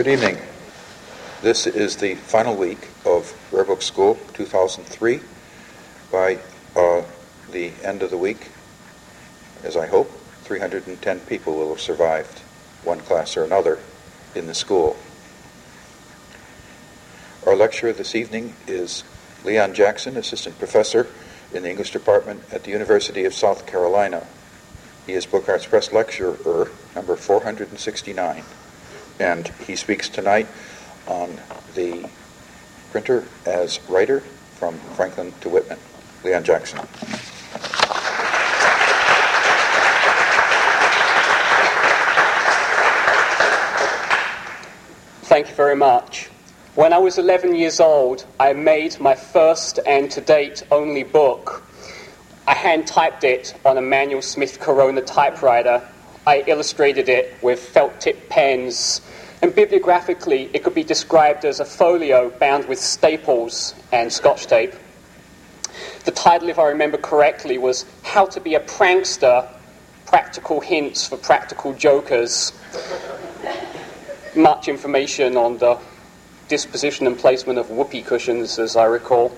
Good evening. This is the final week of Rare Book School 2003. By uh, the end of the week, as I hope, 310 people will have survived one class or another in the school. Our lecturer this evening is Leon Jackson, assistant professor in the English department at the University of South Carolina. He is Book Arts Press lecturer number 469, and he speaks tonight on the printer as writer from Franklin to Whitman. Leon Jackson. Thank you very much. When I was 11 years old, I made my first and to date only book. I hand typed it on a Manual Smith Corona typewriter. I illustrated it with felt tip pens, and bibliographically, it could be described as a folio bound with staples and scotch tape. The title, if I remember correctly, was How to Be a Prankster Practical Hints for Practical Jokers. Much information on the disposition and placement of whoopee cushions, as I recall.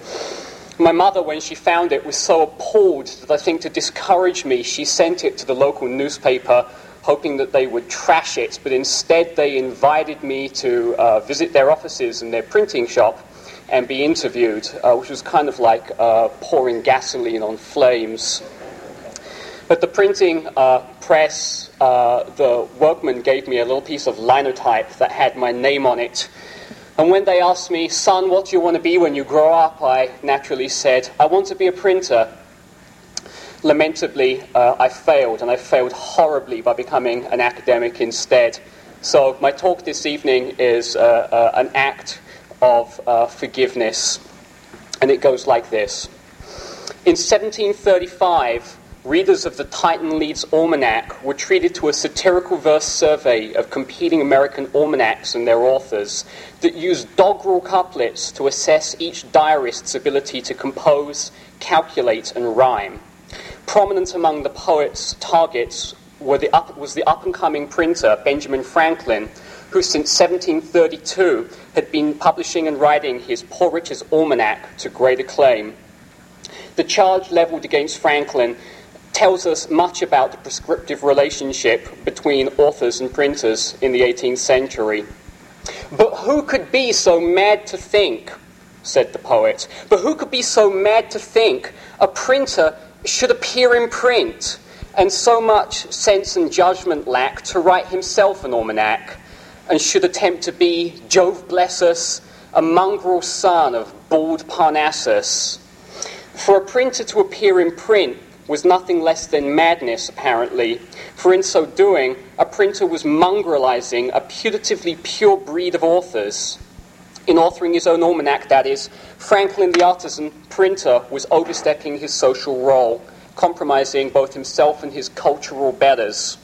My mother, when she found it, was so appalled that I think to discourage me, she sent it to the local newspaper, hoping that they would trash it, but instead they invited me to uh, visit their offices and their printing shop and be interviewed, uh, which was kind of like uh, pouring gasoline on flames. But the printing uh, press, uh, the workman gave me a little piece of linotype that had my name on it. And when they asked me, son, what do you want to be when you grow up? I naturally said, I want to be a printer. Lamentably, uh, I failed, and I failed horribly by becoming an academic instead. So, my talk this evening is uh, uh, an act of uh, forgiveness, and it goes like this. In 1735, readers of the Titan Leeds Almanac were treated to a satirical verse survey of competing American almanacs and their authors that used doggerel couplets to assess each diarist's ability to compose, calculate, and rhyme. Prominent among the poet's targets the up, was the up and coming printer Benjamin Franklin, who since 1732 had been publishing and writing his Poor Richard's Almanac to great acclaim. The charge leveled against Franklin tells us much about the prescriptive relationship between authors and printers in the 18th century. But who could be so mad to think, said the poet, but who could be so mad to think a printer should appear in print and so much sense and judgment lack to write himself an almanac and should attempt to be, Jove bless us, a mongrel son of bald Parnassus? For a printer to appear in print was nothing less than madness, apparently, for in so doing, a printer was mongrelizing a putatively pure breed of authors. In authoring his own almanac, that is, Franklin the artisan printer was overstepping his social role, compromising both himself and his cultural betters.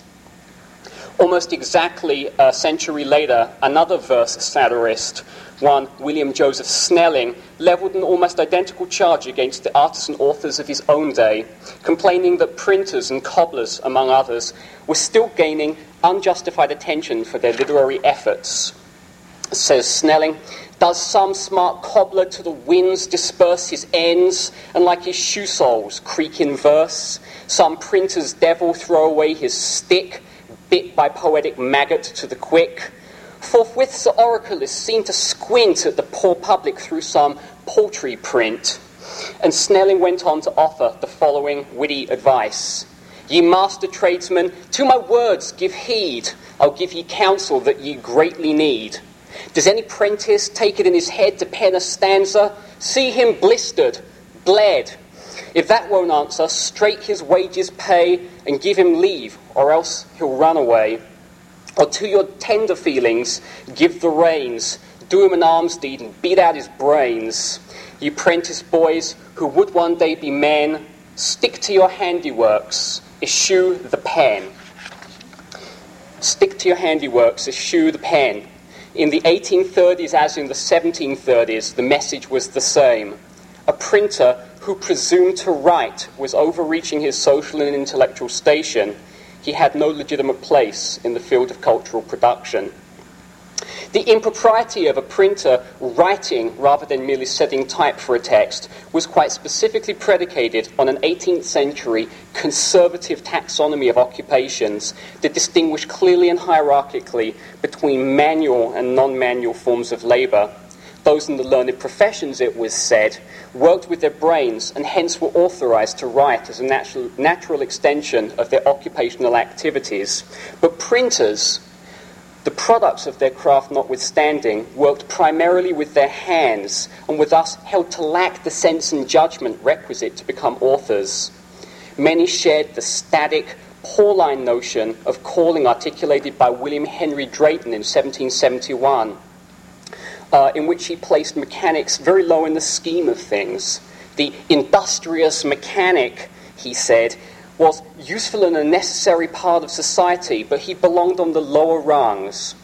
Almost exactly a century later, another verse satirist one, William Joseph Snelling, leveled an almost identical charge against the artisan authors of his own day, complaining that printers and cobblers, among others, were still gaining unjustified attention for their literary efforts. Says Snelling, does some smart cobbler to the winds disperse his ends, and like his shoe soles creak in verse? Some printer's devil throw away his stick, bit by poetic maggot to the quick? Forthwith, Sir Oracle is seen to squint at the poor public through some paltry print. And Snelling went on to offer the following witty advice Ye master tradesmen, to my words give heed. I'll give ye counsel that ye greatly need. Does any prentice take it in his head to pen a stanza? See him blistered, bled. If that won't answer, straight his wages pay and give him leave, or else he'll run away. Or to your tender feelings, give the reins, do him an alms deed, and beat out his brains. You prentice boys who would one day be men, stick to your handiworks, eschew the pen. Stick to your handiworks, eschew the pen. In the 1830s, as in the 1730s, the message was the same. A printer who presumed to write was overreaching his social and intellectual station he had no legitimate place in the field of cultural production. The impropriety of a printer writing rather than merely setting type for a text was quite specifically predicated on an 18th century conservative taxonomy of occupations that distinguished clearly and hierarchically between manual and non manual forms of labour. Those in the learned professions, it was said, worked with their brains and hence were authorized to write as a natural, natural extension of their occupational activities. But printers, the products of their craft notwithstanding, worked primarily with their hands and were thus held to lack the sense and judgment requisite to become authors. Many shared the static, Pauline notion of calling articulated by William Henry Drayton in 1771, uh, in which he placed mechanics very low in the scheme of things. The industrious mechanic, he said, was useful and a necessary part of society, but he belonged on the lower rungs.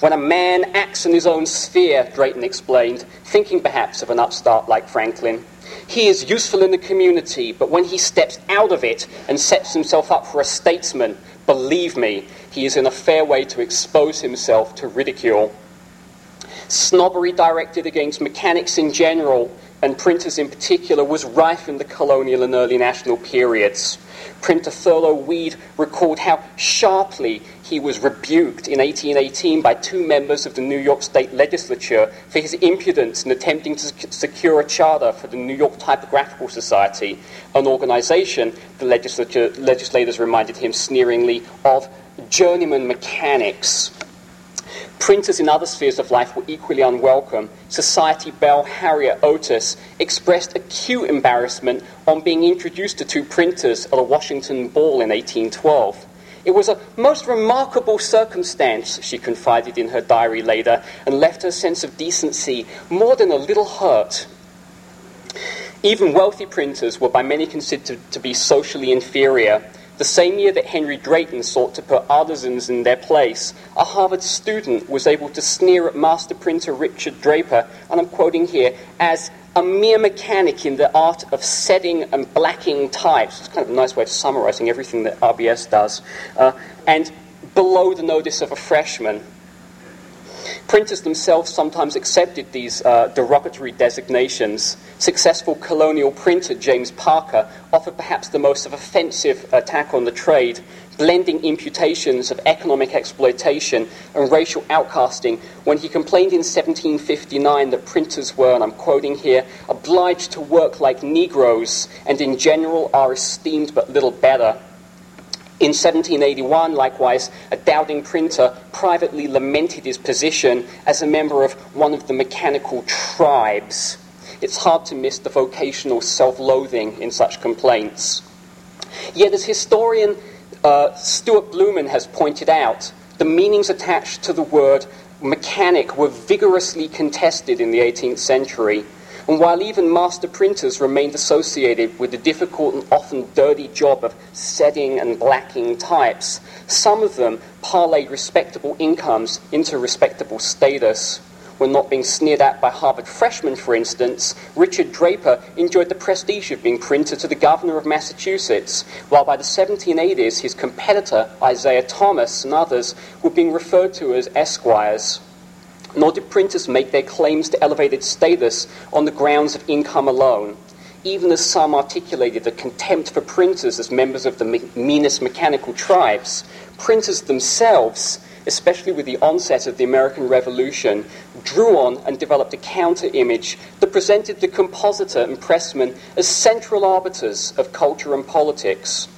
When a man acts in his own sphere, Drayton explained, thinking perhaps of an upstart like Franklin, he is useful in the community, but when he steps out of it and sets himself up for a statesman, believe me, he is in a fair way to expose himself to ridicule. Snobbery directed against mechanics in general and printers in particular was rife in the colonial and early national periods. Printer Thurlow Weed recalled how sharply he was rebuked in 1818 by two members of the New York State Legislature for his impudence in attempting to secure a charter for the New York Typographical Society, an organization the legislators reminded him sneeringly of journeyman mechanics Printers in other spheres of life were equally unwelcome. Society belle Harriet Otis expressed acute embarrassment on being introduced to two printers at a Washington ball in 1812. It was a most remarkable circumstance, she confided in her diary later, and left her sense of decency more than a little hurt. Even wealthy printers were by many considered to be socially inferior. The same year that Henry Drayton sought to put artisans in their place, a Harvard student was able to sneer at master printer Richard Draper, and I'm quoting here, as a mere mechanic in the art of setting and blacking types. It's kind of a nice way of summarizing everything that RBS does. Uh, and below the notice of a freshman. Printers themselves sometimes accepted these uh, derogatory designations. Successful colonial printer James Parker offered perhaps the most offensive attack on the trade, blending imputations of economic exploitation and racial outcasting when he complained in 1759 that printers were, and I'm quoting here, obliged to work like Negroes and in general are esteemed but little better. In 1781, likewise, a doubting printer privately lamented his position as a member of one of the mechanical tribes. It's hard to miss the vocational self loathing in such complaints. Yet, as historian uh, Stuart Blumin has pointed out, the meanings attached to the word mechanic were vigorously contested in the 18th century and while even master printers remained associated with the difficult and often dirty job of setting and blacking types, some of them parlayed respectable incomes into respectable status. When not being sneered at by Harvard freshmen, for instance, Richard Draper enjoyed the prestige of being printer to the governor of Massachusetts, while by the 1780s his competitor, Isaiah Thomas, and others were being referred to as esquires nor did printers make their claims to elevated status on the grounds of income alone, even as some articulated a contempt for printers as members of the me- meanest mechanical tribes. Printers themselves, especially with the onset of the American Revolution, drew on and developed a counter image that presented the compositor and pressman as central arbiters of culture and politics.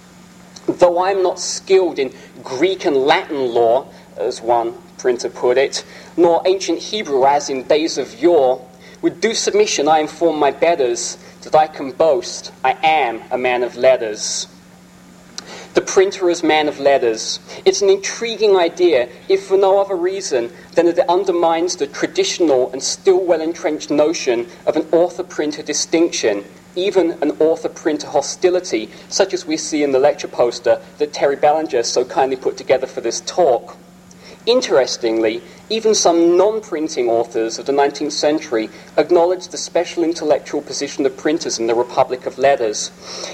Though I'm not skilled in Greek and Latin law, as one printer put it, nor ancient Hebrew as in days of yore. With due submission, I inform my betters that I can boast I am a man of letters. The printer as man of letters. It's an intriguing idea, if for no other reason than that it undermines the traditional and still well entrenched notion of an author printer distinction, even an author printer hostility, such as we see in the lecture poster that Terry Belanger so kindly put together for this talk Interestingly, even some non printing authors of the 19th century acknowledged the special intellectual position of printers in the Republic of Letters,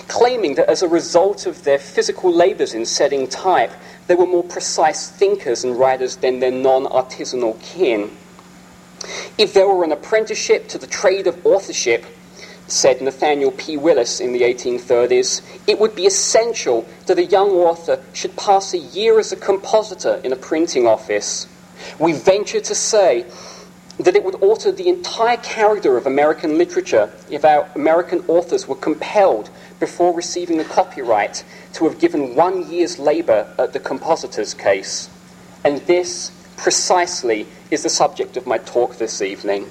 claiming that as a result of their physical labours in setting type, they were more precise thinkers and writers than their non artisanal kin. If there were an apprenticeship to the trade of authorship, said Nathaniel P. Willis in the 1830s, it would be essential that a young author should pass a year as a compositor in a printing office. We venture to say that it would alter the entire character of American literature if our American authors were compelled, before receiving a copyright, to have given one year's labour at the compositor's case. And this, precisely, is the subject of my talk this evening.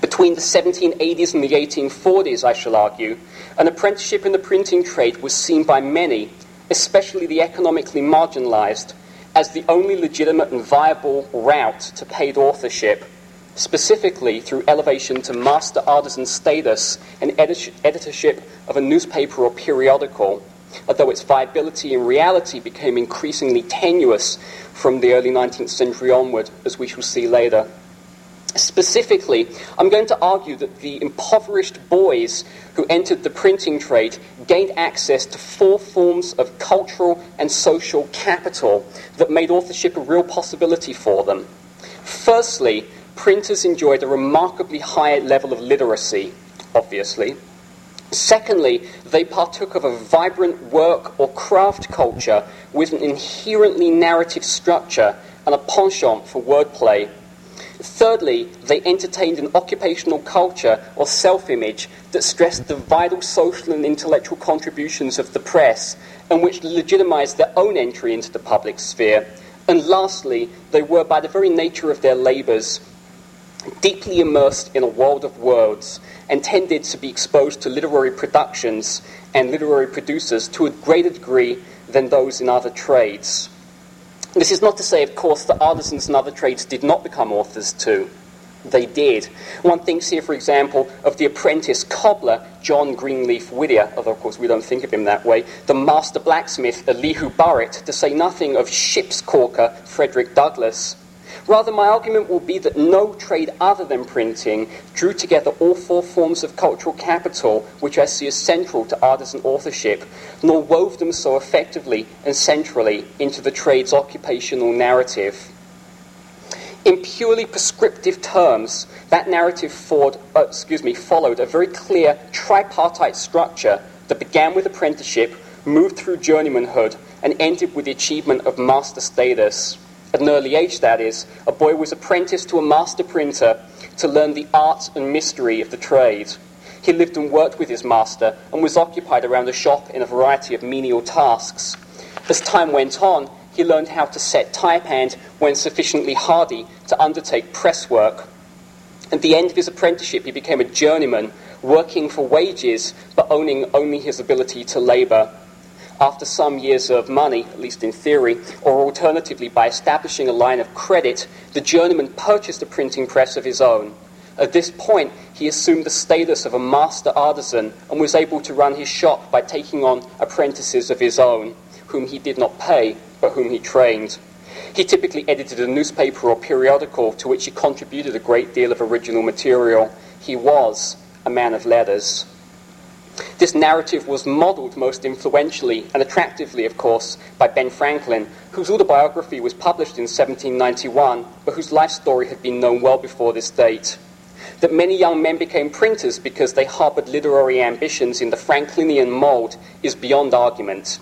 Between the 1780s and the 1840s, I shall argue, an apprenticeship in the printing trade was seen by many, especially the economically marginalized, as the only legitimate and viable route to paid authorship, specifically through elevation to master artisan status and edit- editorship of a newspaper or periodical, although its viability in reality became increasingly tenuous from the early 19th century onward, as we shall see later. Specifically, I'm going to argue that the impoverished boys who entered the printing trade gained access to four forms of cultural and social capital that made authorship a real possibility for them. Firstly, printers enjoyed a remarkably high level of literacy, obviously. Secondly, they partook of a vibrant work or craft culture with an inherently narrative structure and a penchant for wordplay Thirdly, they entertained an occupational culture or self image that stressed the vital social and intellectual contributions of the press and which legitimized their own entry into the public sphere. And lastly, they were, by the very nature of their labors, deeply immersed in a world of words and tended to be exposed to literary productions and literary producers to a greater degree than those in other trades. This is not to say, of course, that artisans and other trades did not become authors too. They did. One thinks here, for example, of the apprentice cobbler, John Greenleaf Whittier, although, of course, we don't think of him that way, the master blacksmith, Elihu Burritt, to say nothing of ship's caulker, Frederick Douglass. Rather, my argument will be that no trade other than printing drew together all four forms of cultural capital, which I see as central to artisan authorship, nor wove them so effectively and centrally into the trade's occupational narrative. In purely prescriptive terms, that narrative forward, uh, excuse me, followed a very clear tripartite structure that began with apprenticeship, moved through journeymanhood, and ended with the achievement of master status at an early age, that is, a boy was apprenticed to a master printer to learn the art and mystery of the trade. He lived and worked with his master and was occupied around the shop in a variety of menial tasks. As time went on, he learned how to set type and, when sufficiently hardy, to undertake press work. At the end of his apprenticeship, he became a journeyman, working for wages but owning only his ability to labour after some years of money, at least in theory, or alternatively by establishing a line of credit, the journeyman purchased a printing press of his own. At this point, he assumed the status of a master artisan and was able to run his shop by taking on apprentices of his own, whom he did not pay, but whom he trained. He typically edited a newspaper or periodical to which he contributed a great deal of original material. He was a man of letters. This narrative was modeled most influentially and attractively, of course, by Ben Franklin, whose autobiography was published in 1791, but whose life story had been known well before this date. That many young men became printers because they harbored literary ambitions in the Franklinian mold is beyond argument.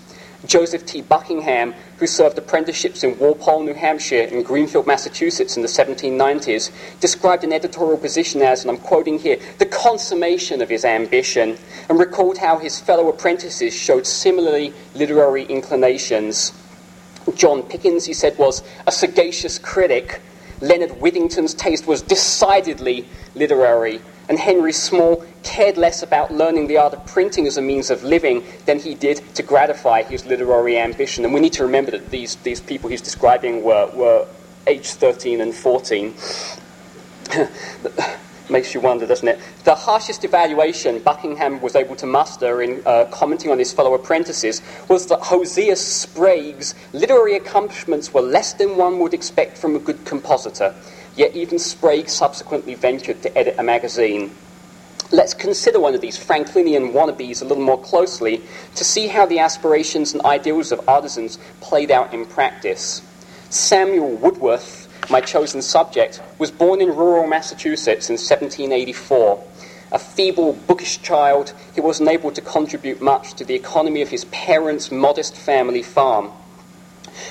Joseph T. Buckingham, who served apprenticeships in Walpole, New Hampshire, and Greenfield, Massachusetts in the 1790s, described an editorial position as, and I'm quoting here, the consummation of his ambition, and recalled how his fellow apprentices showed similarly literary inclinations. John Pickens, he said, was a sagacious critic. Leonard Whittington's taste was decidedly literary and Henry Small cared less about learning the art of printing as a means of living than he did to gratify his literary ambition. And we need to remember that these, these people he's describing were, were aged 13 and 14. makes you wonder, doesn't it? The harshest evaluation Buckingham was able to muster in uh, commenting on his fellow apprentices was that Hosea Sprague's literary accomplishments were less than one would expect from a good compositor. Yet even Sprague subsequently ventured to edit a magazine. Let's consider one of these Franklinian wannabes a little more closely to see how the aspirations and ideals of artisans played out in practice. Samuel Woodworth my chosen subject, was born in rural Massachusetts in 1784. A feeble, bookish child, he wasn't able to contribute much to the economy of his parents' modest family farm.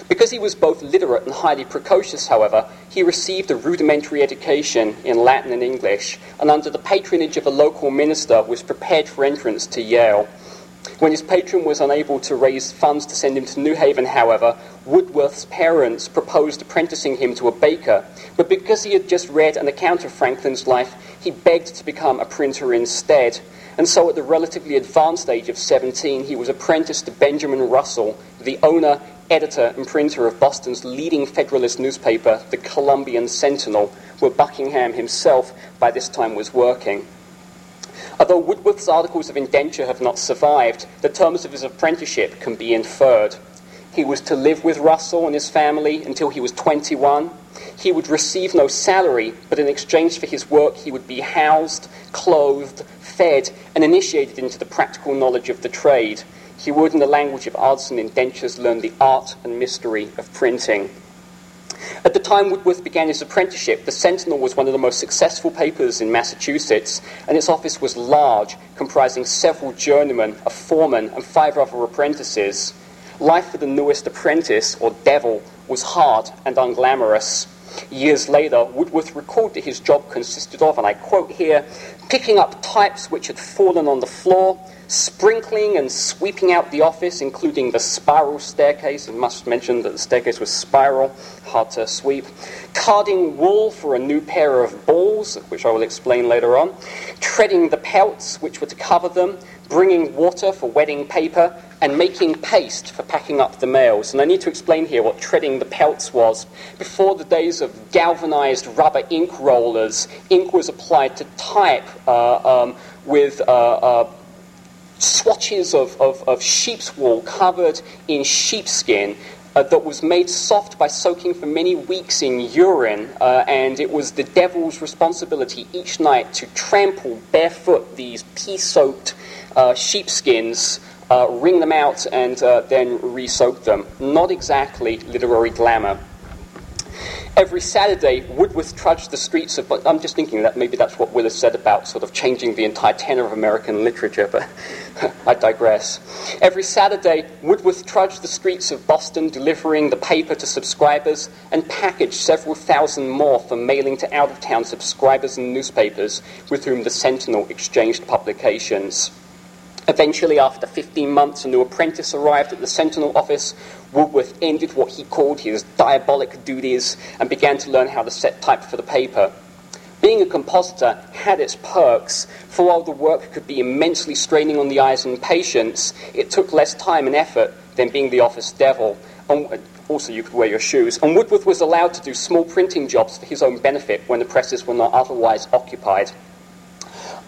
Because he was both literate and highly precocious, however, he received a rudimentary education in Latin and English, and under the patronage of a local minister was prepared for entrance to Yale. When his patron was unable to raise funds to send him to New Haven, however, Woodworth's parents proposed apprenticing him to a baker, but because he had just read an account of Franklin's life, he begged to become a printer instead. And so, at the relatively advanced age of 17, he was apprenticed to Benjamin Russell, the owner, editor, and printer of Boston's leading Federalist newspaper, the Columbian Sentinel, where Buckingham himself by this time was working. Although Woodworth's articles of indenture have not survived, the terms of his apprenticeship can be inferred. He was to live with Russell and his family until he was 21. He would receive no salary, but in exchange for his work, he would be housed, clothed, fed, and initiated into the practical knowledge of the trade. He would, in the language of arts and indentures, learn the art and mystery of printing. At the time Woodworth began his apprenticeship, the Sentinel was one of the most successful papers in Massachusetts, and its office was large, comprising several journeymen, a foreman, and five other apprentices. Life for the newest apprentice, or devil, was hard and unglamorous. Years later, Woodworth recalled that his job consisted of, and I quote here, picking up types which had fallen on the floor, sprinkling and sweeping out the office, including the spiral staircase. I must mention that the staircase was spiral, hard to sweep. Carding wool for a new pair of balls, which I will explain later on. Treading the pelts, which were to cover them. Bringing water for wetting paper. And making paste for packing up the mails. And I need to explain here what treading the pelts was. Before the days of galvanized rubber ink rollers, ink was applied to type uh, um, with. Uh, uh, swatches of, of, of sheep's wool covered in sheepskin uh, that was made soft by soaking for many weeks in urine, uh, and it was the devil's responsibility each night to trample barefoot these pee soaked uh, sheepskins. Uh, wring them out and uh, then re soak them. Not exactly literary glamour. Every Saturday, Woodworth trudged the streets of. I'm just thinking that maybe that's what Willis said about sort of changing the entire tenor of American literature, but I digress. Every Saturday, Woodworth trudged the streets of Boston, delivering the paper to subscribers and packaged several thousand more for mailing to out of town subscribers and newspapers with whom the Sentinel exchanged publications. Eventually, after 15 months, a new apprentice arrived at the Sentinel office. Woodworth ended what he called his diabolic duties and began to learn how to set type for the paper. Being a compositor had its perks, for while the work could be immensely straining on the eyes and patience, it took less time and effort than being the office devil. And also, you could wear your shoes. And Woodworth was allowed to do small printing jobs for his own benefit when the presses were not otherwise occupied.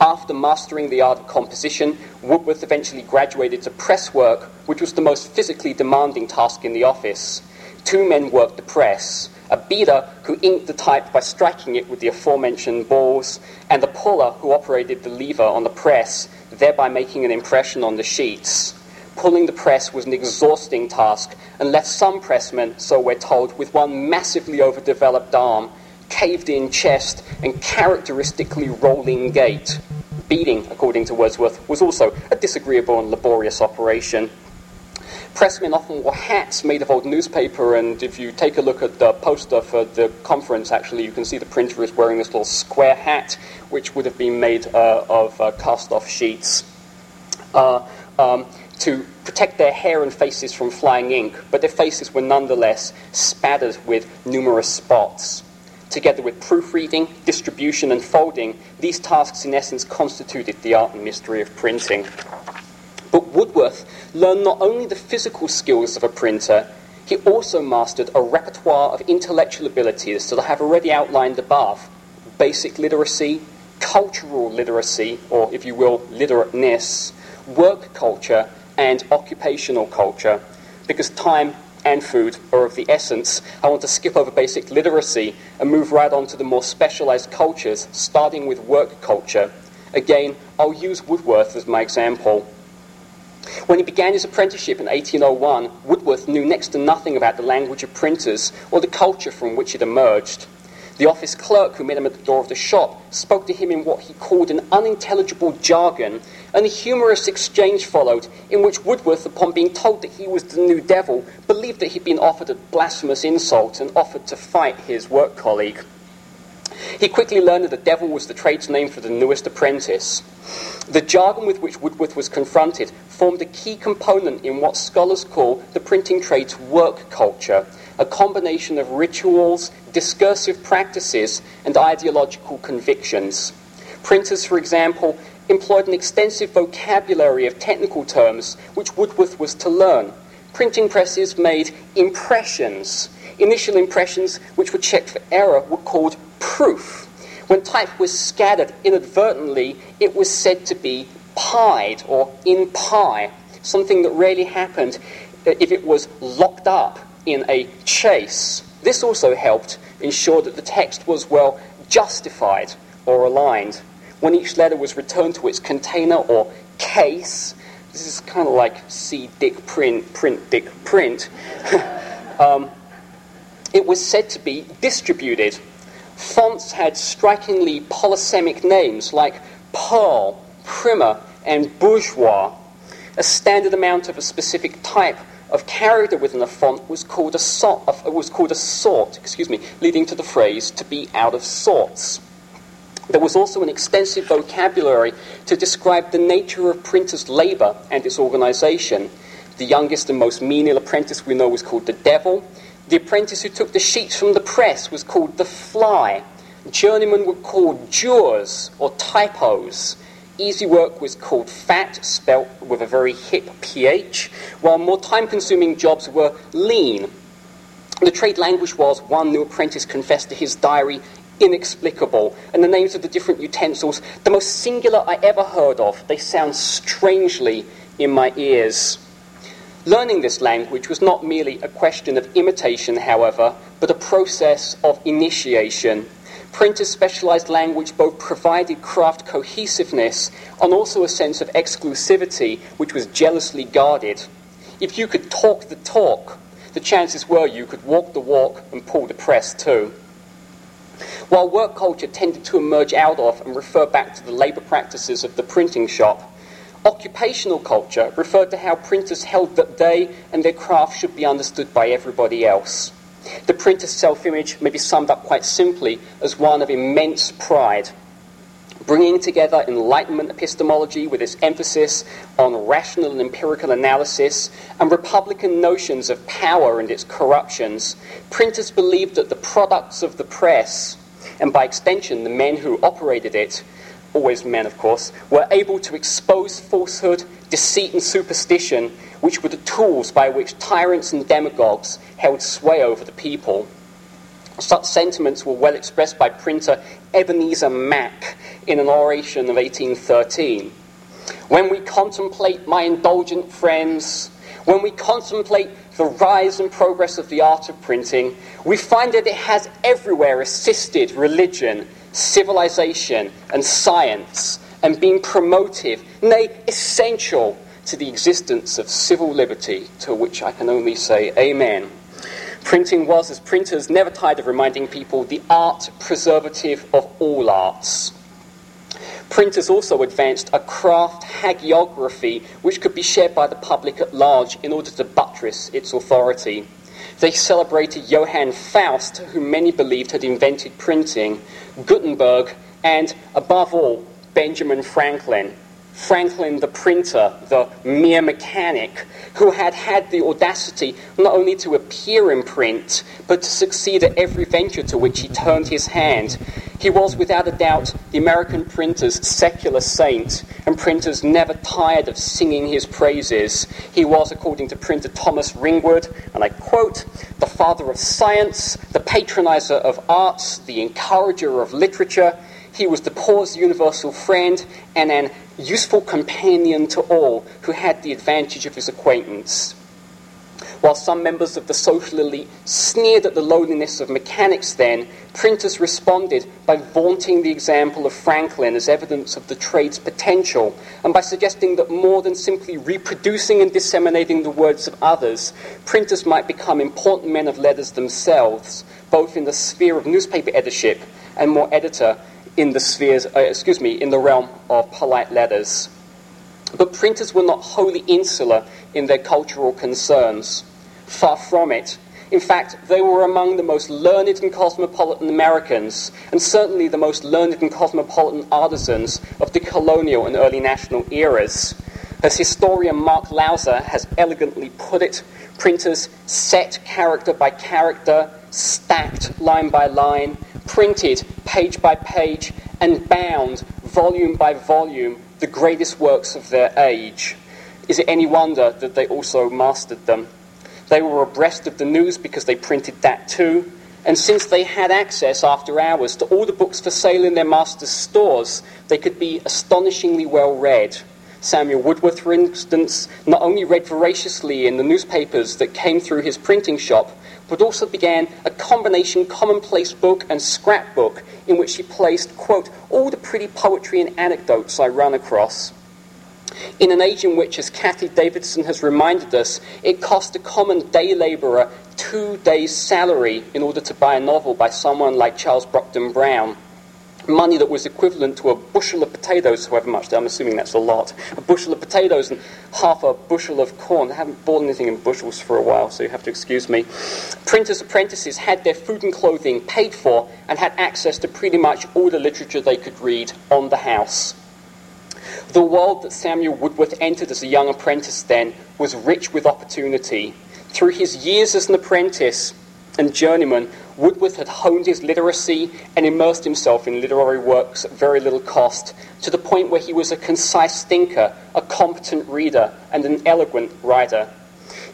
After mastering the art of composition, Woodworth eventually graduated to press work, which was the most physically demanding task in the office. Two men worked the press a beater who inked the type by striking it with the aforementioned balls, and the puller who operated the lever on the press, thereby making an impression on the sheets. Pulling the press was an exhausting task and left some pressmen, so we're told, with one massively overdeveloped arm caved in chest, and characteristically rolling gait. Beating, according to Woodworth, was also a disagreeable and laborious operation. Pressmen often wore hats made of old newspaper, and if you take a look at the poster for the conference, actually, you can see the printer is wearing this little square hat, which would have been made uh, of uh, cast off sheets. Uh, um, to protect their hair and faces from flying ink, but their faces were nonetheless spattered with numerous spots. Together with proofreading, distribution, and folding, these tasks in essence constituted the art and mystery of printing. But Woodworth learned not only the physical skills of a printer, he also mastered a repertoire of intellectual abilities that I have already outlined above basic literacy, cultural literacy, or if you will, literateness, work culture, and occupational culture, because time and food are of the essence. I want to skip over basic literacy and move right on to the more specialized cultures, starting with work culture. Again, I'll use Woodworth as my example. When he began his apprenticeship in 1801, Woodworth knew next to nothing about the language of printers or the culture from which it emerged. The office clerk who met him at the door of the shop spoke to him in what he called an unintelligible jargon, and a humorous exchange followed in which Woodworth, upon being told that he was the new devil, believed that he'd been offered a blasphemous insult and offered to fight his work colleague. He quickly learned that the devil was the trade's name for the newest apprentice. The jargon with which Woodworth was confronted formed a key component in what scholars call the printing trade's work culture, a combination of rituals, discursive practices, and ideological convictions. Printers, for example, employed an extensive vocabulary of technical terms which Woodworth was to learn. Printing presses made impressions. Initial impressions, which were checked for error, were called proof. When type was scattered inadvertently, it was said to be pied or in pie, something that rarely happened if it was locked up in a chase. This also helped ensure that the text was well justified or aligned. When each letter was returned to its container or case, this is kind of like see dick print, print dick print, um, it was said to be distributed. Fonts had strikingly polysemic names like Pearl, Primer, and Bourgeois. A standard amount of a specific type of character within a font was called a, was called a sort, excuse me, leading to the phrase to be out of sorts. There was also an extensive vocabulary to describe the nature of printers' labor and its organization. The youngest and most menial apprentice we know was called the devil. The apprentice who took the sheets from the press was called the fly. Journeymen were called jours or typos. Easy work was called fat, spelt with a very hip ph, while more time consuming jobs were lean. The trade language was, one new apprentice confessed to his diary, inexplicable, and the names of the different utensils, the most singular I ever heard of. They sound strangely in my ears. Learning this language was not merely a question of imitation, however, but a process of initiation. Printer's specialized language both provided craft cohesiveness and also a sense of exclusivity, which was jealously guarded. If you could talk the talk, the chances were you could walk the walk and pull the press too. While work culture tended to emerge out of and refer back to the labor practices of the printing shop, occupational culture referred to how printers held that they and their craft should be understood by everybody else. The printer's self image may be summed up quite simply as one of immense pride, bringing together Enlightenment epistemology with its emphasis on rational and empirical analysis and Republican notions of power and its corruptions. Printers believed that the products of the press, and by extension the men who operated it, always men of course, were able to expose falsehood, deceit, and superstition which were the tools by which tyrants and demagogues held sway over the people. Such sentiments were well expressed by printer Ebenezer Mack in an oration of 1813. When we contemplate, my indulgent friends, when we contemplate the rise and progress of the art of printing, we find that it has everywhere assisted religion, civilization, and science, and being promotive, nay, essential to the existence of civil liberty, to which I can only say amen. Printing was, as printers, never tired of reminding people, the art preservative of all arts. Printers also advanced a craft hagiography which could be shared by the public at large in order to buttress its authority. They celebrated Johann Faust, whom many believed had invented printing, Gutenberg, and, above all, Benjamin Franklin, Franklin the printer, the mere mechanic, who had had the audacity not only to appear in print, but to succeed at every venture to which he turned his hand. He was, without a doubt, the American printer's secular saint, and printers never tired of singing his praises. He was, according to printer Thomas Ringwood, and I quote, the father of science, the patronizer of arts, the encourager of literature, he was the poor's universal friend and an useful companion to all who had the advantage of his acquaintance. While some members of the social elite sneered at the lowliness of mechanics then, printers responded by vaunting the example of Franklin as evidence of the trade's potential, and by suggesting that more than simply reproducing and disseminating the words of others, printers might become important men of letters themselves, both in the sphere of newspaper editorship and more editor in the spheres, uh, excuse me, in the realm of polite letters. But printers were not wholly insular in their cultural concerns. Far from it. In fact, they were among the most learned and cosmopolitan Americans, and certainly the most learned and cosmopolitan artisans of the colonial and early national eras. As historian Mark Lause has elegantly put it, printers set character by character, stacked line by line, printed page by page, and bound volume by volume the greatest works of their age. Is it any wonder that they also mastered them? They were abreast of the news because they printed that too. And since they had access after hours to all the books for sale in their master's stores, they could be astonishingly well read. Samuel Woodworth, for instance, not only read voraciously in the newspapers that came through his printing shop, but also began a combination commonplace book and scrapbook in which she placed, quote, all the pretty poetry and anecdotes I run across. In an age in which, as Cathy Davidson has reminded us, it cost a common day labourer two days' salary in order to buy a novel by someone like Charles Brockden Brown, money that was equivalent to a bushel of potatoes, however much, I'm assuming that's a lot, a bushel of potatoes and half a bushel of corn. I haven't bought anything in bushels for a while, so you have to excuse me. Printers' apprentices had their food and clothing paid for and had access to pretty much all the literature they could read on the house. The world that Samuel Woodworth entered as a young apprentice then was rich with opportunity. Through his years as an apprentice and journeyman, Woodworth had honed his literacy and immersed himself in literary works at very little cost, to the point where he was a concise thinker, a competent reader, and an eloquent writer.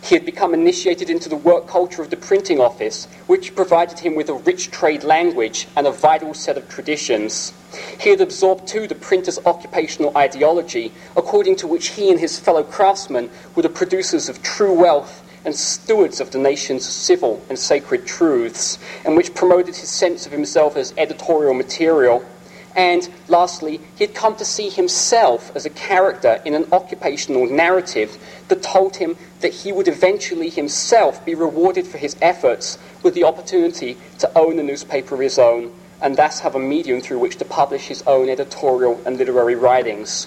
He had become initiated into the work culture of the printing office, which provided him with a rich trade language and a vital set of traditions. He had absorbed, too, the printer's occupational ideology, according to which he and his fellow craftsmen were the producers of true wealth and stewards of the nation's civil and sacred truths, and which promoted his sense of himself as editorial material. And lastly, he had come to see himself as a character in an occupational narrative that told him that he would eventually himself be rewarded for his efforts with the opportunity to own a newspaper of his own and thus have a medium through which to publish his own editorial and literary writings.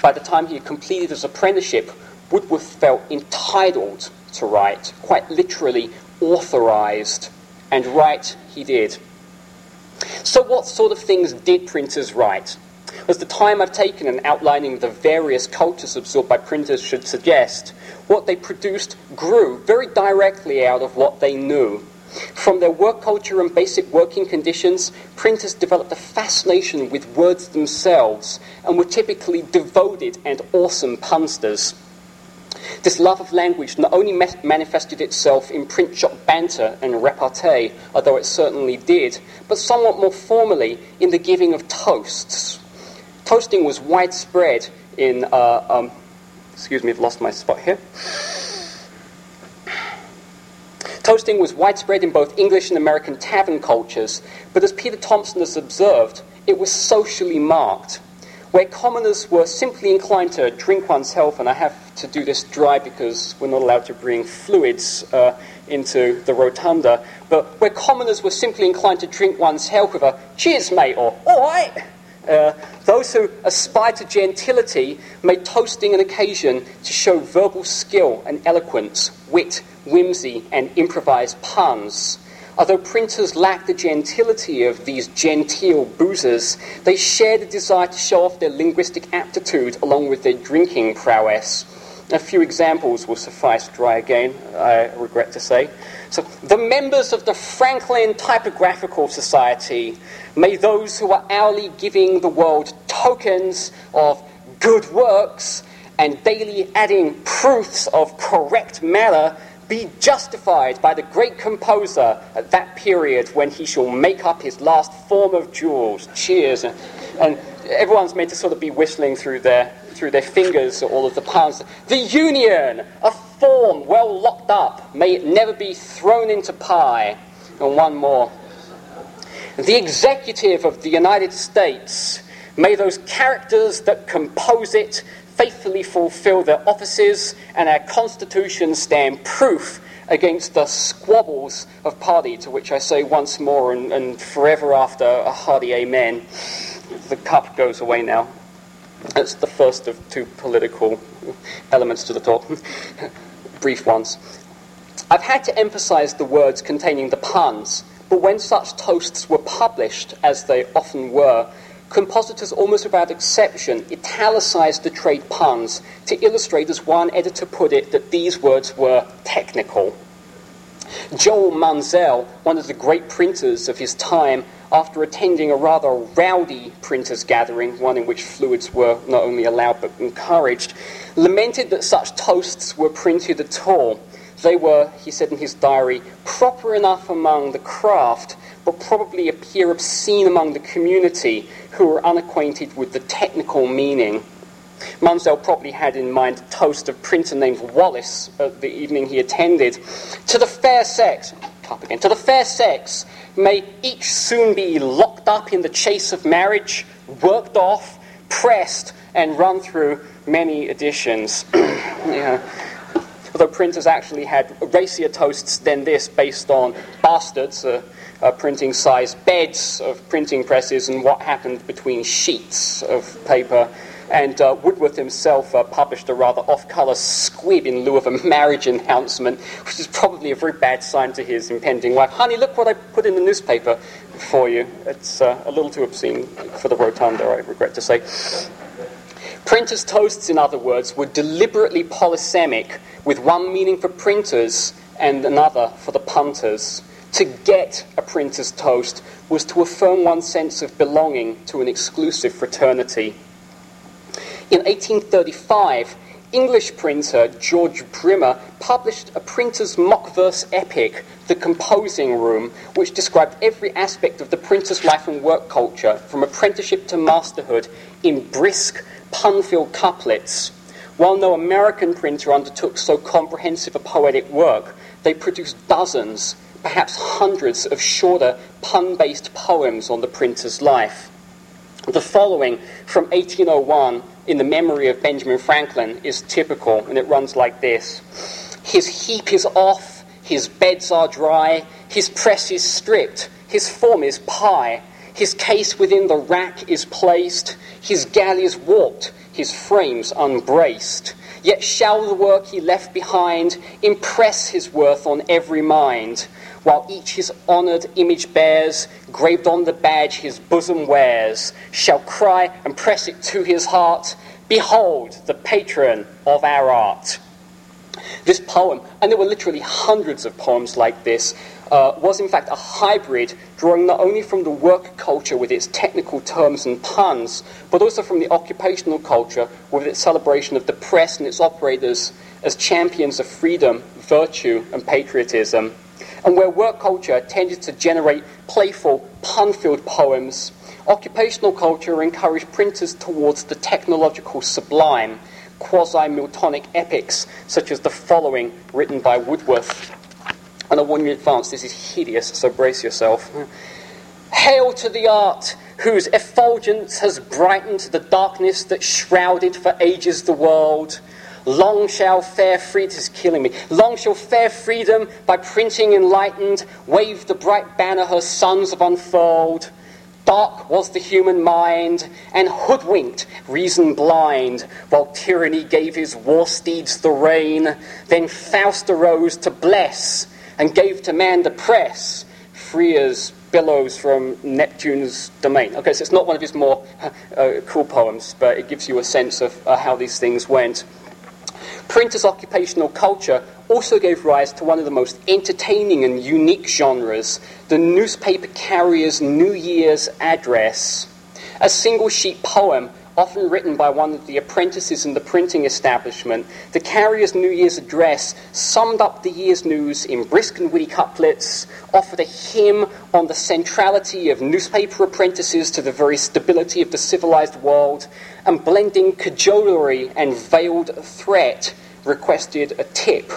By the time he had completed his apprenticeship, Woodworth felt entitled to write, quite literally authorized, and write he did. So, what sort of things did printers write? As the time I've taken in outlining the various cultures absorbed by printers should suggest, what they produced grew very directly out of what they knew. From their work culture and basic working conditions, printers developed a fascination with words themselves and were typically devoted and awesome punsters. This love of language not only manifested itself in print shop banter and repartee, although it certainly did, but somewhat more formally in the giving of toasts. Toasting was widespread in, uh, um, excuse me, I've lost my spot here. Toasting was widespread in both English and American tavern cultures, but as Peter Thompson has observed, it was socially marked where commoners were simply inclined to drink one's health, and I have to do this dry because we're not allowed to bring fluids uh, into the rotunda, but where commoners were simply inclined to drink one's health with a cheers, mate, or all right. Uh, those who aspired to gentility made toasting an occasion to show verbal skill and eloquence, wit, whimsy, and improvised puns. Although printers lacked the gentility of these genteel boozers, they shared a desire to show off their linguistic aptitude along with their drinking prowess. A few examples will suffice dry again, I regret to say. So, the members of the Franklin Typographical Society, may those who are hourly giving the world tokens of good works and daily adding proofs of correct manner be justified by the great composer at that period when he shall make up his last form of jewels. Cheers. And, and everyone's meant to sort of be whistling through their, through their fingers all of the puns. The union, a form well locked up, may it never be thrown into pie. And one more. The executive of the United States, may those characters that compose it faithfully fulfill their offices and our Constitution stand proof against the squabbles of party, to which I say once more and, and forever after a hearty amen. The cup goes away now. That's the first of two political elements to the talk, brief ones. I've had to emphasize the words containing the puns, but when such toasts were published, as they often were, compositors almost without exception italicized the trade puns to illustrate, as one editor put it, that these words were technical. Joel Munsell, one of the great printers of his time, after attending a rather rowdy printers' gathering, one in which fluids were not only allowed but encouraged, lamented that such toasts were printed at all. They were, he said in his diary, proper enough among the craft, but probably appear obscene among the community who are unacquainted with the technical meaning. Munsell probably had in mind a toast of printer named Wallace at the evening he attended. To the fair sex, up again, to the fair sex, may each soon be locked up in the chase of marriage, worked off, pressed, and run through many editions. yeah although printers actually had racier toasts than this based on bastards, uh, uh, printing size beds of printing presses, and what happened between sheets of paper. And uh, Woodworth himself uh, published a rather off colour squib in lieu of a marriage announcement, which is probably a very bad sign to his impending wife. Honey, look what I put in the newspaper for you. It's uh, a little too obscene for the rotunda, I regret to say. Printers' toasts, in other words, were deliberately polysemic, with one meaning for printers and another for the punters. To get a printer's toast was to affirm one's sense of belonging to an exclusive fraternity. In 1835, English printer George Brimmer published a printer's mock verse epic, The Composing Room, which described every aspect of the printer's life and work culture, from apprenticeship to masterhood, in brisk, pun filled couplets. While no American printer undertook so comprehensive a poetic work, they produced dozens, perhaps hundreds, of shorter pun based poems on the printer's life. The following from 1801 in the memory of Benjamin Franklin is typical, and it runs like this His heap is off, his beds are dry, his press is stripped, his form is pie, his case within the rack is placed, his galleys warped, his frames unbraced. Yet shall the work he left behind impress his worth on every mind, while each his honoured image bears, graved on the badge his bosom wears, shall cry and press it to his heart, Behold the patron of our art. This poem, and there were literally hundreds of poems like this, uh, was in fact a hybrid drawing not only from the work culture with its technical terms and puns, but also from the occupational culture with its celebration of the press and its operators as champions of freedom, virtue, and patriotism. And where work culture tended to generate playful, pun filled poems, occupational culture encouraged printers towards the technological sublime, quasi Miltonic epics, such as the following written by Woodworth. And I warn you in advance, this is hideous, so brace yourself. Hail to the art whose effulgence has brightened the darkness that shrouded for ages the world. Long shall fair freedom, is killing me. Long shall fair freedom, by printing enlightened, wave the bright banner her sons have unfurled. Dark was the human mind, and hoodwinked, reason blind, while tyranny gave his war steeds the rein. Then Faust arose to bless and gave to man the press, free as billows from Neptune's domain. Okay, so it's not one of his more uh, cool poems, but it gives you a sense of uh, how these things went. Printer's occupational culture also gave rise to one of the most entertaining and unique genres the newspaper carrier's New Year's address. A single sheet poem often written by one of the apprentices in the printing establishment, the carrier's New Year's address summed up the year's news in brisk and witty couplets, offered a hymn on the centrality of newspaper apprentices to the very stability of the civilized world, and blending cajolery and veiled threat, requested a tip.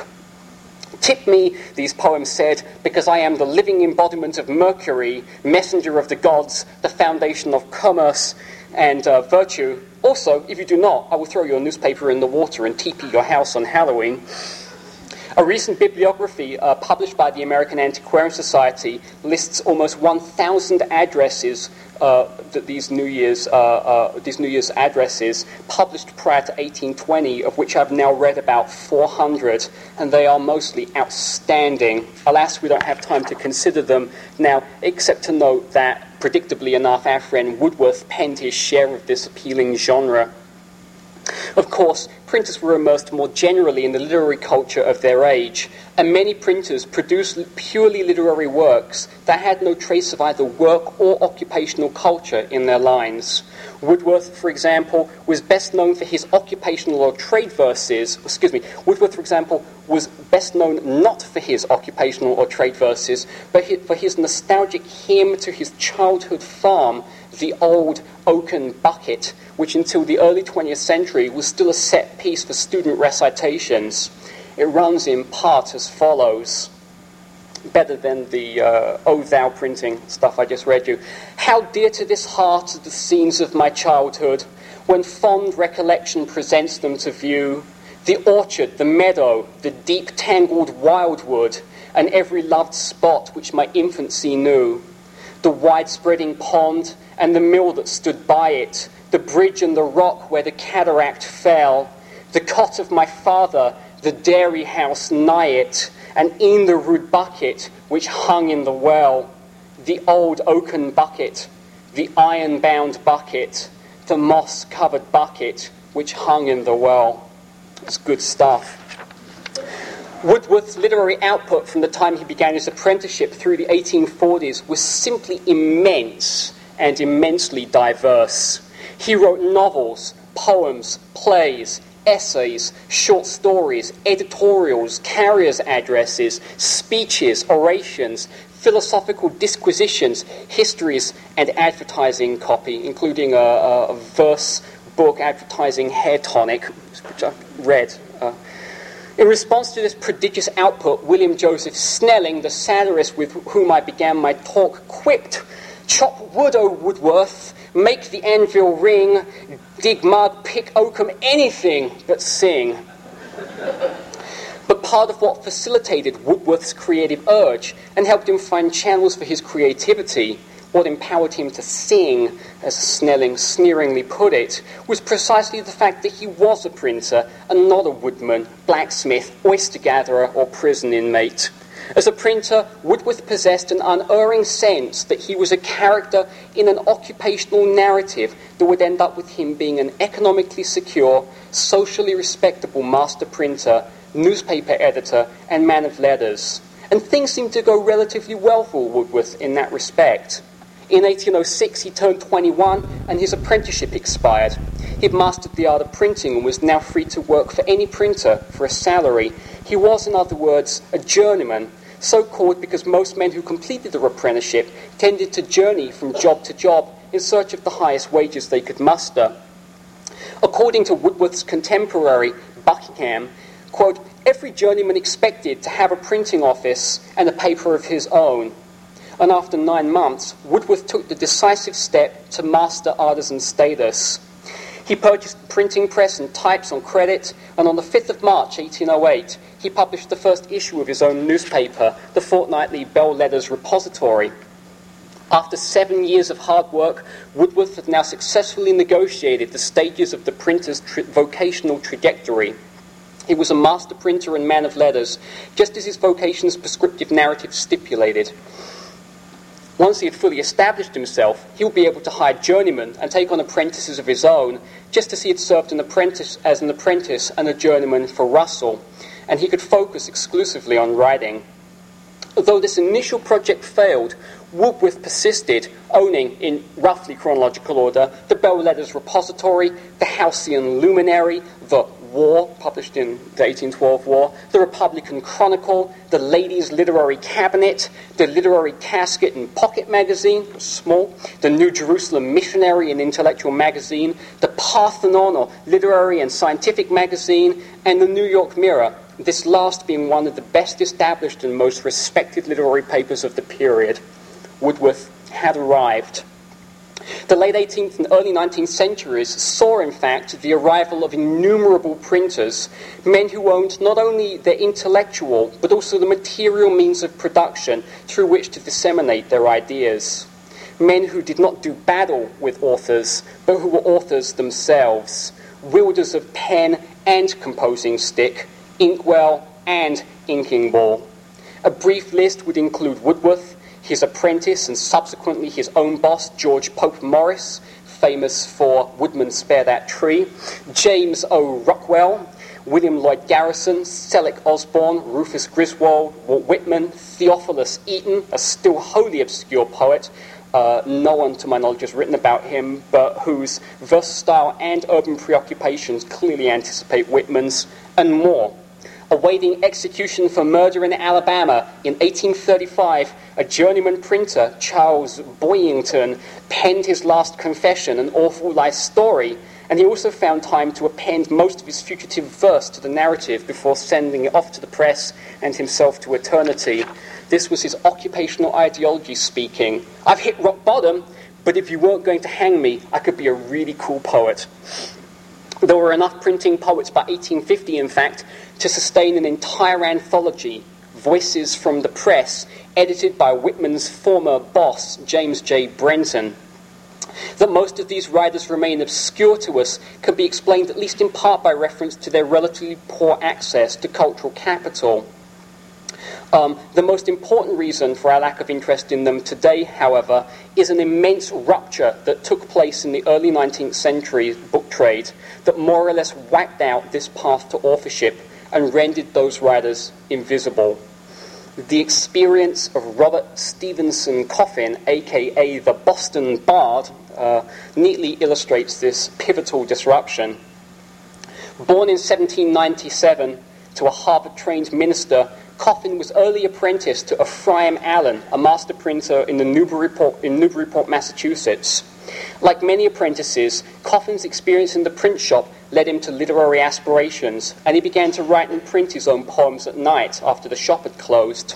Tip me, these poems said, because I am the living embodiment of Mercury, messenger of the gods, the foundation of commerce and uh, virtue. Also, if you do not, I will throw your newspaper in the water and teepee your house on Halloween. A recent bibliography uh, published by the American Antiquarian Society lists almost 1,000 addresses uh, that these New Year's uh, uh, these New Year's addresses published prior to 1820, of which I've now read about 400, and they are mostly outstanding. Alas, we don't have time to consider them now, except to note that, predictably enough, our friend Woodworth penned his share of this appealing genre. Of course, printers were immersed more generally in the literary culture of their age, and many printers produced purely literary works that had no trace of either work or occupational culture in their lines. Woodworth, for example, was best known for his occupational or trade verses. Excuse me, Woodworth, for example, was best known not for his occupational or trade verses, but for his nostalgic hymn to his childhood farm, the old oaken bucket, which until the early 20th century was still a set piece for student recitations. It runs in part as follows better than the uh, Oh Thou printing stuff I just read you. How dear to this heart are the scenes of my childhood, when fond recollection presents them to view. The orchard, the meadow, the deep tangled wildwood, and every loved spot which my infancy knew. The wide spreading pond, and the mill that stood by it, the bridge and the rock where the cataract fell, the cot of my father, the dairy house nigh it, and in the rude bucket which hung in the well, the old oaken bucket, the iron bound bucket, the moss covered bucket which hung in the well. It's good stuff. Woodworth's literary output from the time he began his apprenticeship through the 1840s was simply immense and immensely diverse. He wrote novels, poems, plays, essays, short stories, editorials, carriers' addresses, speeches, orations, philosophical disquisitions, histories, and advertising copy, including a, a verse book advertising hair tonic, which I read. Uh, in response to this prodigious output, William Joseph Snelling, the satirist with whom I began my talk, quipped, Chop wood, O Woodworth, make the anvil ring, dig mud, pick oakum, anything but sing. but part of what facilitated Woodworth's creative urge and helped him find channels for his creativity, what empowered him to sing, as Snelling sneeringly put it, was precisely the fact that he was a printer and not a woodman, blacksmith, oyster gatherer, or prison inmate. As a printer, Woodworth possessed an unerring sense that he was a character in an occupational narrative that would end up with him being an economically secure, socially respectable master printer, newspaper editor, and man of letters. And things seemed to go relatively well for Woodworth in that respect. In 1806, he turned 21 and his apprenticeship expired. He'd mastered the art of printing and was now free to work for any printer for a salary. He was, in other words, a journeyman so called because most men who completed their apprenticeship tended to journey from job to job in search of the highest wages they could muster. According to Woodworth's contemporary, Buckingham, quote, every journeyman expected to have a printing office and a paper of his own. And after nine months, Woodworth took the decisive step to master artisan status. He purchased printing press and types on credit, and on the 5th of March 1808, he published the first issue of his own newspaper, the fortnightly Belles Lettres Repository. After seven years of hard work, Woodworth had now successfully negotiated the stages of the printer's tri- vocational trajectory. He was a master printer and man of letters, just as his vocation's prescriptive narrative stipulated. Once he had fully established himself, he would be able to hire journeymen and take on apprentices of his own, just as he had served an apprentice, as an apprentice and a journeyman for Russell and he could focus exclusively on writing. Though this initial project failed, Woodworth persisted, owning, in roughly chronological order, the Belles Lettres Repository, the Halcyon Luminary, the War, published in the 1812 War, the Republican Chronicle, the Ladies' Literary Cabinet, the Literary Casket and Pocket Magazine, small, the New Jerusalem Missionary and Intellectual Magazine, the Parthenon, or Literary and Scientific Magazine, and the New York Mirror, this last being one of the best established and most respected literary papers of the period. Woodworth had arrived. The late 18th and early 19th centuries saw, in fact, the arrival of innumerable printers, men who owned not only their intellectual but also the material means of production through which to disseminate their ideas. Men who did not do battle with authors, but who were authors themselves, wielders of pen and composing stick, inkwell and inking ball. A brief list would include Woodworth, his apprentice and subsequently his own boss, George Pope Morris, famous for Woodman Spare That Tree, James O. Rockwell, William Lloyd Garrison, Selleck Osborne, Rufus Griswold, Walt Whitman, Theophilus Eaton, a still wholly obscure poet. Uh, no one, to my knowledge, has written about him, but whose versatile and urban preoccupations clearly anticipate Whitman's, and more awaiting execution for murder in Alabama in 1835, a journeyman printer, Charles Boyington, penned his last confession, an awful life story, and he also found time to append most of his fugitive verse to the narrative before sending it off to the press and himself to eternity. This was his occupational ideology speaking. I've hit rock bottom, but if you weren't going to hang me, I could be a really cool poet. There were enough printing poets by 1850, in fact, to sustain an entire anthology, Voices from the Press, edited by Whitman's former boss, James J. Brenton. That most of these writers remain obscure to us can be explained at least in part by reference to their relatively poor access to cultural capital. Um, the most important reason for our lack of interest in them today, however, is an immense rupture that took place in the early 19th century book trade that more or less wiped out this path to authorship and rendered those writers invisible. The experience of Robert Stevenson Coffin, aka the Boston Bard, uh, neatly illustrates this pivotal disruption. Born in 1797 to a Harvard trained minister Coffin was early apprenticed to Ephraim Allen, a master printer in, Newburyport, in Newburyport, Massachusetts. Like many apprentices, Coffin's experience in the print shop led him to literary aspirations, and he began to write and print his own poems at night after the shop had closed.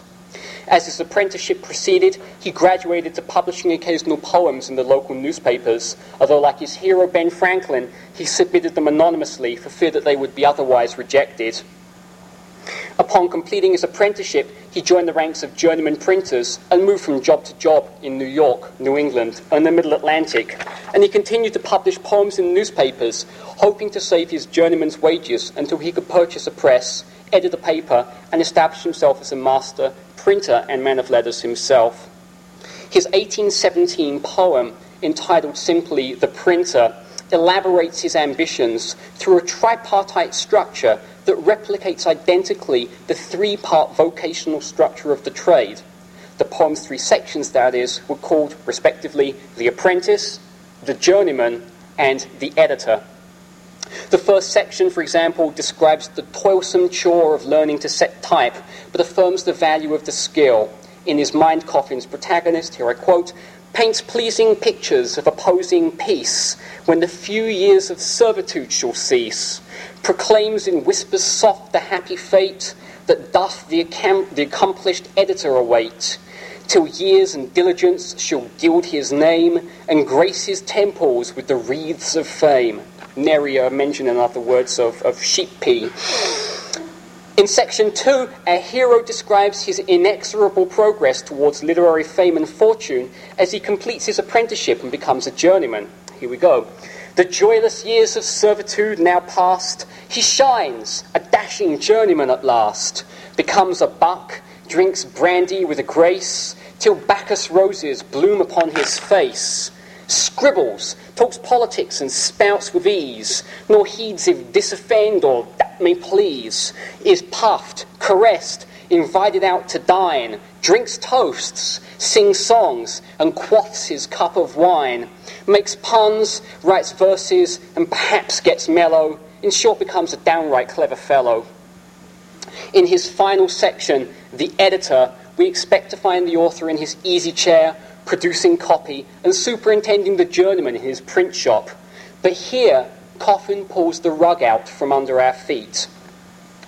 As his apprenticeship proceeded, he graduated to publishing occasional poems in the local newspapers, although, like his hero Ben Franklin, he submitted them anonymously for fear that they would be otherwise rejected. Upon completing his apprenticeship, he joined the ranks of journeyman printers and moved from job to job in New York, New England, and the Middle Atlantic. And he continued to publish poems in newspapers, hoping to save his journeyman's wages until he could purchase a press, edit a paper, and establish himself as a master printer and man of letters himself. His 1817 poem, entitled simply The Printer, elaborates his ambitions through a tripartite structure that replicates identically the three part vocational structure of the trade. The poem's three sections, that is, were called respectively the apprentice, the journeyman, and the editor. The first section, for example, describes the toilsome chore of learning to set type, but affirms the value of the skill. In his mind, Coffin's protagonist, here I quote, paints pleasing pictures of opposing peace when the few years of servitude shall cease, proclaims in whispers soft the happy fate that doth the, accom- the accomplished editor await, till years and diligence shall gild his name and grace his temples with the wreaths of fame. Nary mention in other words of, of sheep pee. In section two, our hero describes his inexorable progress towards literary fame and fortune as he completes his apprenticeship and becomes a journeyman. Here we go. The joyless years of servitude now past, he shines, a dashing journeyman at last, becomes a buck, drinks brandy with a grace, till Bacchus roses bloom upon his face scribbles, talks politics and spouts with ease, nor heeds if disoffend or that may please, is puffed, caressed, invited out to dine, drinks toasts, sings songs, and quaffs his cup of wine, makes puns, writes verses, and perhaps gets mellow, in short, becomes a downright clever fellow. In his final section, The Editor, we expect to find the author in his easy chair, producing copy, and superintending the journeyman in his print shop. But here, Coffin pulls the rug out from under our feet.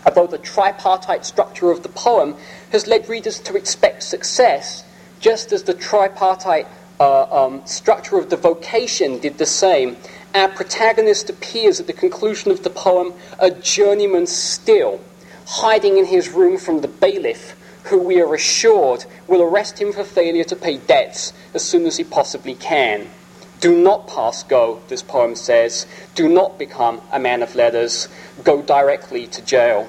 Although the tripartite structure of the poem has led readers to expect success, just as the tripartite uh, um, structure of the vocation did the same, our protagonist appears at the conclusion of the poem a journeyman still, hiding in his room from the bailiff, who we are assured will arrest him for failure to pay debts as soon as he possibly can. Do not pass go, this poem says. Do not become a man of letters. Go directly to jail.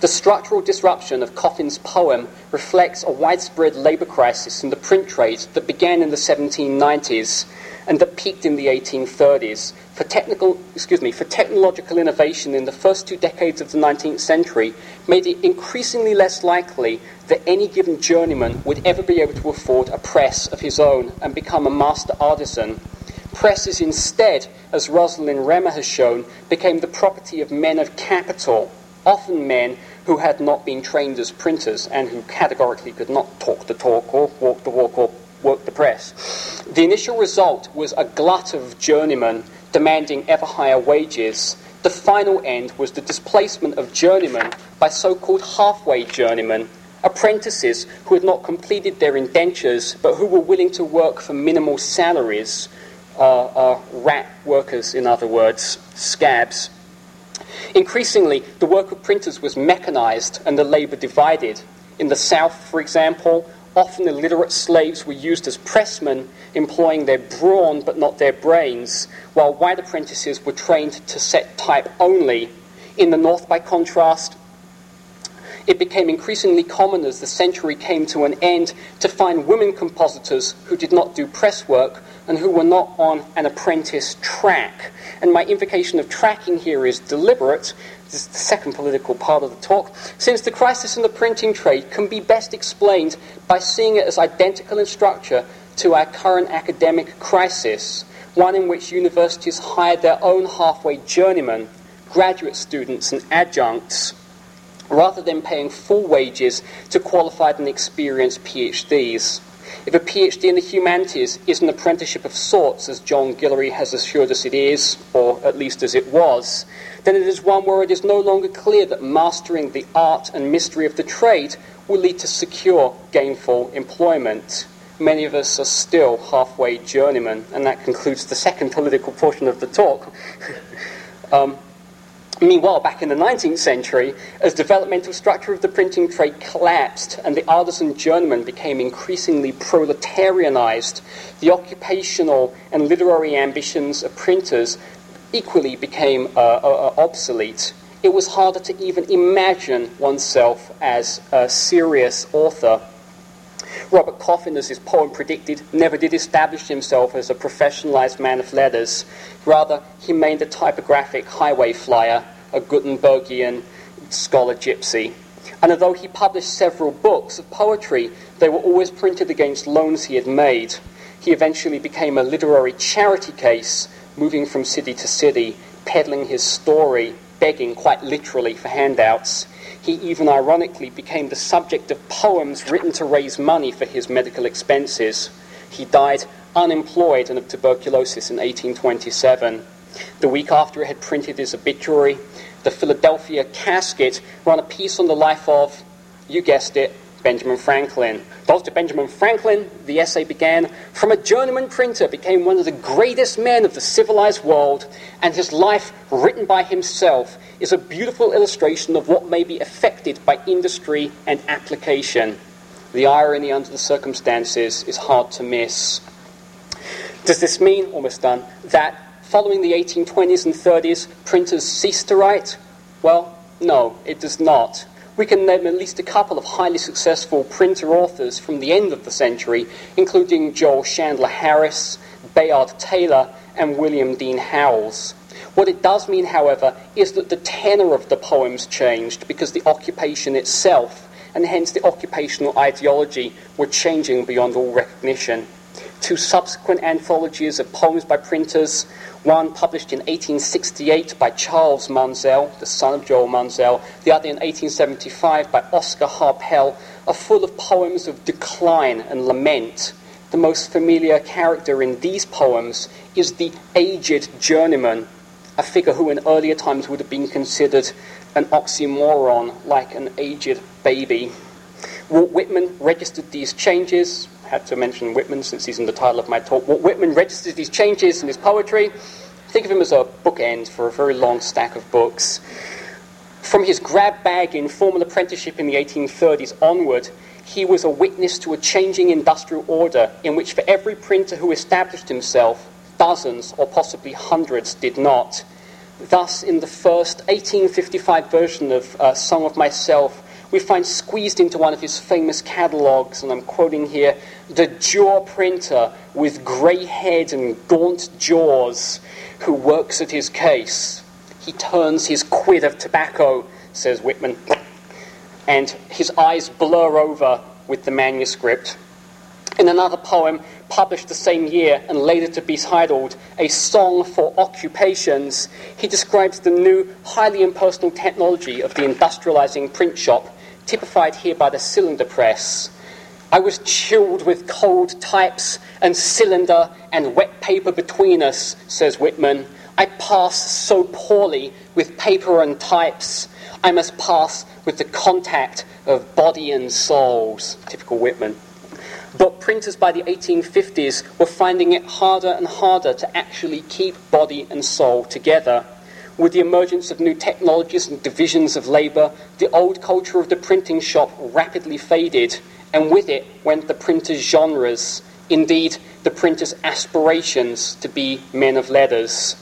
The structural disruption of Coffin's poem reflects a widespread labour crisis in the print trade that began in the 1790s and that peaked in the 1830s. For, technical, excuse me, for technological innovation in the first two decades of the 19th century made it increasingly less likely that any given journeyman would ever be able to afford a press of his own and become a master artisan. Presses instead, as Rosalind Remer has shown, became the property of men of capital, often men who had not been trained as printers and who categorically could not talk the talk or walk the walk or work the press. The initial result was a glut of journeymen demanding ever higher wages. The final end was the displacement of journeymen by so called halfway journeymen, apprentices who had not completed their indentures but who were willing to work for minimal salaries, uh, uh, rat workers, in other words, scabs. Increasingly, the work of printers was mechanized and the labor divided. In the South, for example, Often illiterate slaves were used as pressmen, employing their brawn but not their brains, while white apprentices were trained to set type only. In the North, by contrast, it became increasingly common as the century came to an end to find women compositors who did not do press work and who were not on an apprentice track. And my invocation of tracking here is deliberate this is the second political part of the talk, since the crisis in the printing trade can be best explained by seeing it as identical in structure to our current academic crisis, one in which universities hired their own halfway journeymen, graduate students, and adjuncts, rather than paying full wages to qualified and experienced PhDs. If a PhD in the humanities is an apprenticeship of sorts, as John Guillory has assured us it is, or at least as it was, then it is one where it is no longer clear that mastering the art and mystery of the trade will lead to secure, gainful employment. Many of us are still halfway journeymen, and that concludes the second political portion of the talk. um, Meanwhile, back in the 19th century, as developmental structure of the printing trade collapsed and the artisan journeyman became increasingly proletarianized, the occupational and literary ambitions of printers equally became uh, uh, uh, obsolete. It was harder to even imagine oneself as a serious author. Robert Coffin, as his poem predicted, never did establish himself as a professionalized man of letters. Rather, he remained a typographic highway flyer, a Gutenbergian scholar gypsy. And although he published several books of poetry, they were always printed against loans he had made. He eventually became a literary charity case moving from city to city, peddling his story, begging quite literally for handouts. He even ironically became the subject of poems written to raise money for his medical expenses. He died unemployed and of tuberculosis in 1827. The week after he had printed his obituary, the Philadelphia Casket ran a piece on the life of, you guessed it, Benjamin Franklin. Dr. Benjamin Franklin, the essay began, from a journeyman printer became one of the greatest men of the civilized world, and his life, written by himself, is a beautiful illustration of what may be effected by industry and application. The irony under the circumstances is hard to miss. Does this mean, almost done, that following the 1820s and 30s, printers ceased to write? Well, no, it does not we can name at least a couple of highly successful printer authors from the end of the century, including Joel Chandler Harris, Bayard Taylor, and William Dean Howells. What it does mean, however, is that the tenor of the poems changed because the occupation itself, and hence the occupational ideology, were changing beyond all recognition. Two subsequent anthologies of poems by printers, one published in 1868 by Charles Munsell, the son of Joel Munsell, the other in 1875 by Oscar Harpel, are full of poems of decline and lament. The most familiar character in these poems is the aged journeyman a figure who in earlier times would have been considered an oxymoron, like an aged baby. Walt Whitman registered these changes. Had to mention Whitman since he's in the title of my talk. Walt Whitman registered these changes in his poetry. Think of him as a bookend for a very long stack of books. From his grab bag in formal apprenticeship in the 1830s onward, he was a witness to a changing industrial order in which, for every printer who established himself, dozens or possibly hundreds did not. Thus, in the first 1855 version of uh, Song of Myself, we find squeezed into one of his famous catalogues, and I'm quoting here, the jour printer with grey head and gaunt jaws who works at his case. He turns his quid of tobacco, says Whitman, and his eyes blur over with the manuscript. In another poem, published the same year and later to be titled A Song for Occupations, he describes the new, highly impersonal technology of the industrializing print shop, typified here by the cylinder press. I was chilled with cold types and cylinder and wet paper between us, says Whitman. I pass so poorly with paper and types. I must pass with the contact of body and souls. Typical Whitman. But printers by the 1850s were finding it harder and harder to actually keep body and soul together. With the emergence of new technologies and divisions of labour, the old culture of the printing shop rapidly faded, and with it went the printer's genres, indeed, the printer's aspirations to be men of letters.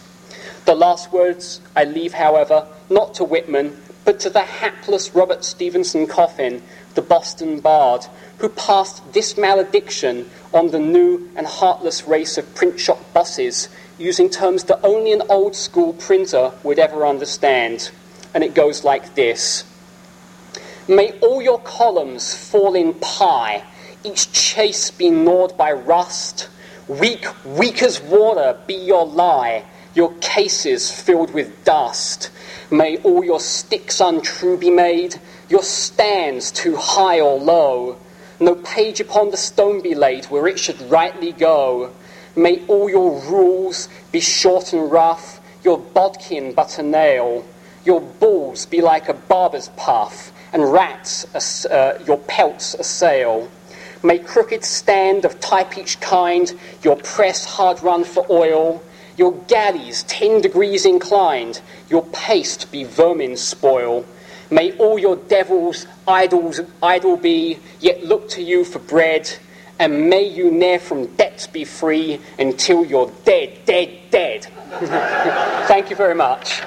The last words I leave, however, not to Whitman, but to the hapless Robert Stevenson Coffin, the Boston bard, who passed this malediction on the new and heartless race of print shop bosses using terms that only an old school printer would ever understand. And it goes like this May all your columns fall in pie, each chase be gnawed by rust. Weak, weak as water be your lye, your cases filled with dust. May all your sticks untrue be made, your stands too high or low. No page upon the stone be laid where it should rightly go. May all your rules be short and rough, your bodkin but a nail, your balls be like a barber's puff, and rats uh, your pelts assail. May crooked stand of type each kind, your press hard run for oil, your galleys ten degrees inclined, your paste be vermin spoil. May all your devils idols idle be, yet look to you for bread, and may you ne'er from debts be free until you're dead, dead, dead. Thank you very much.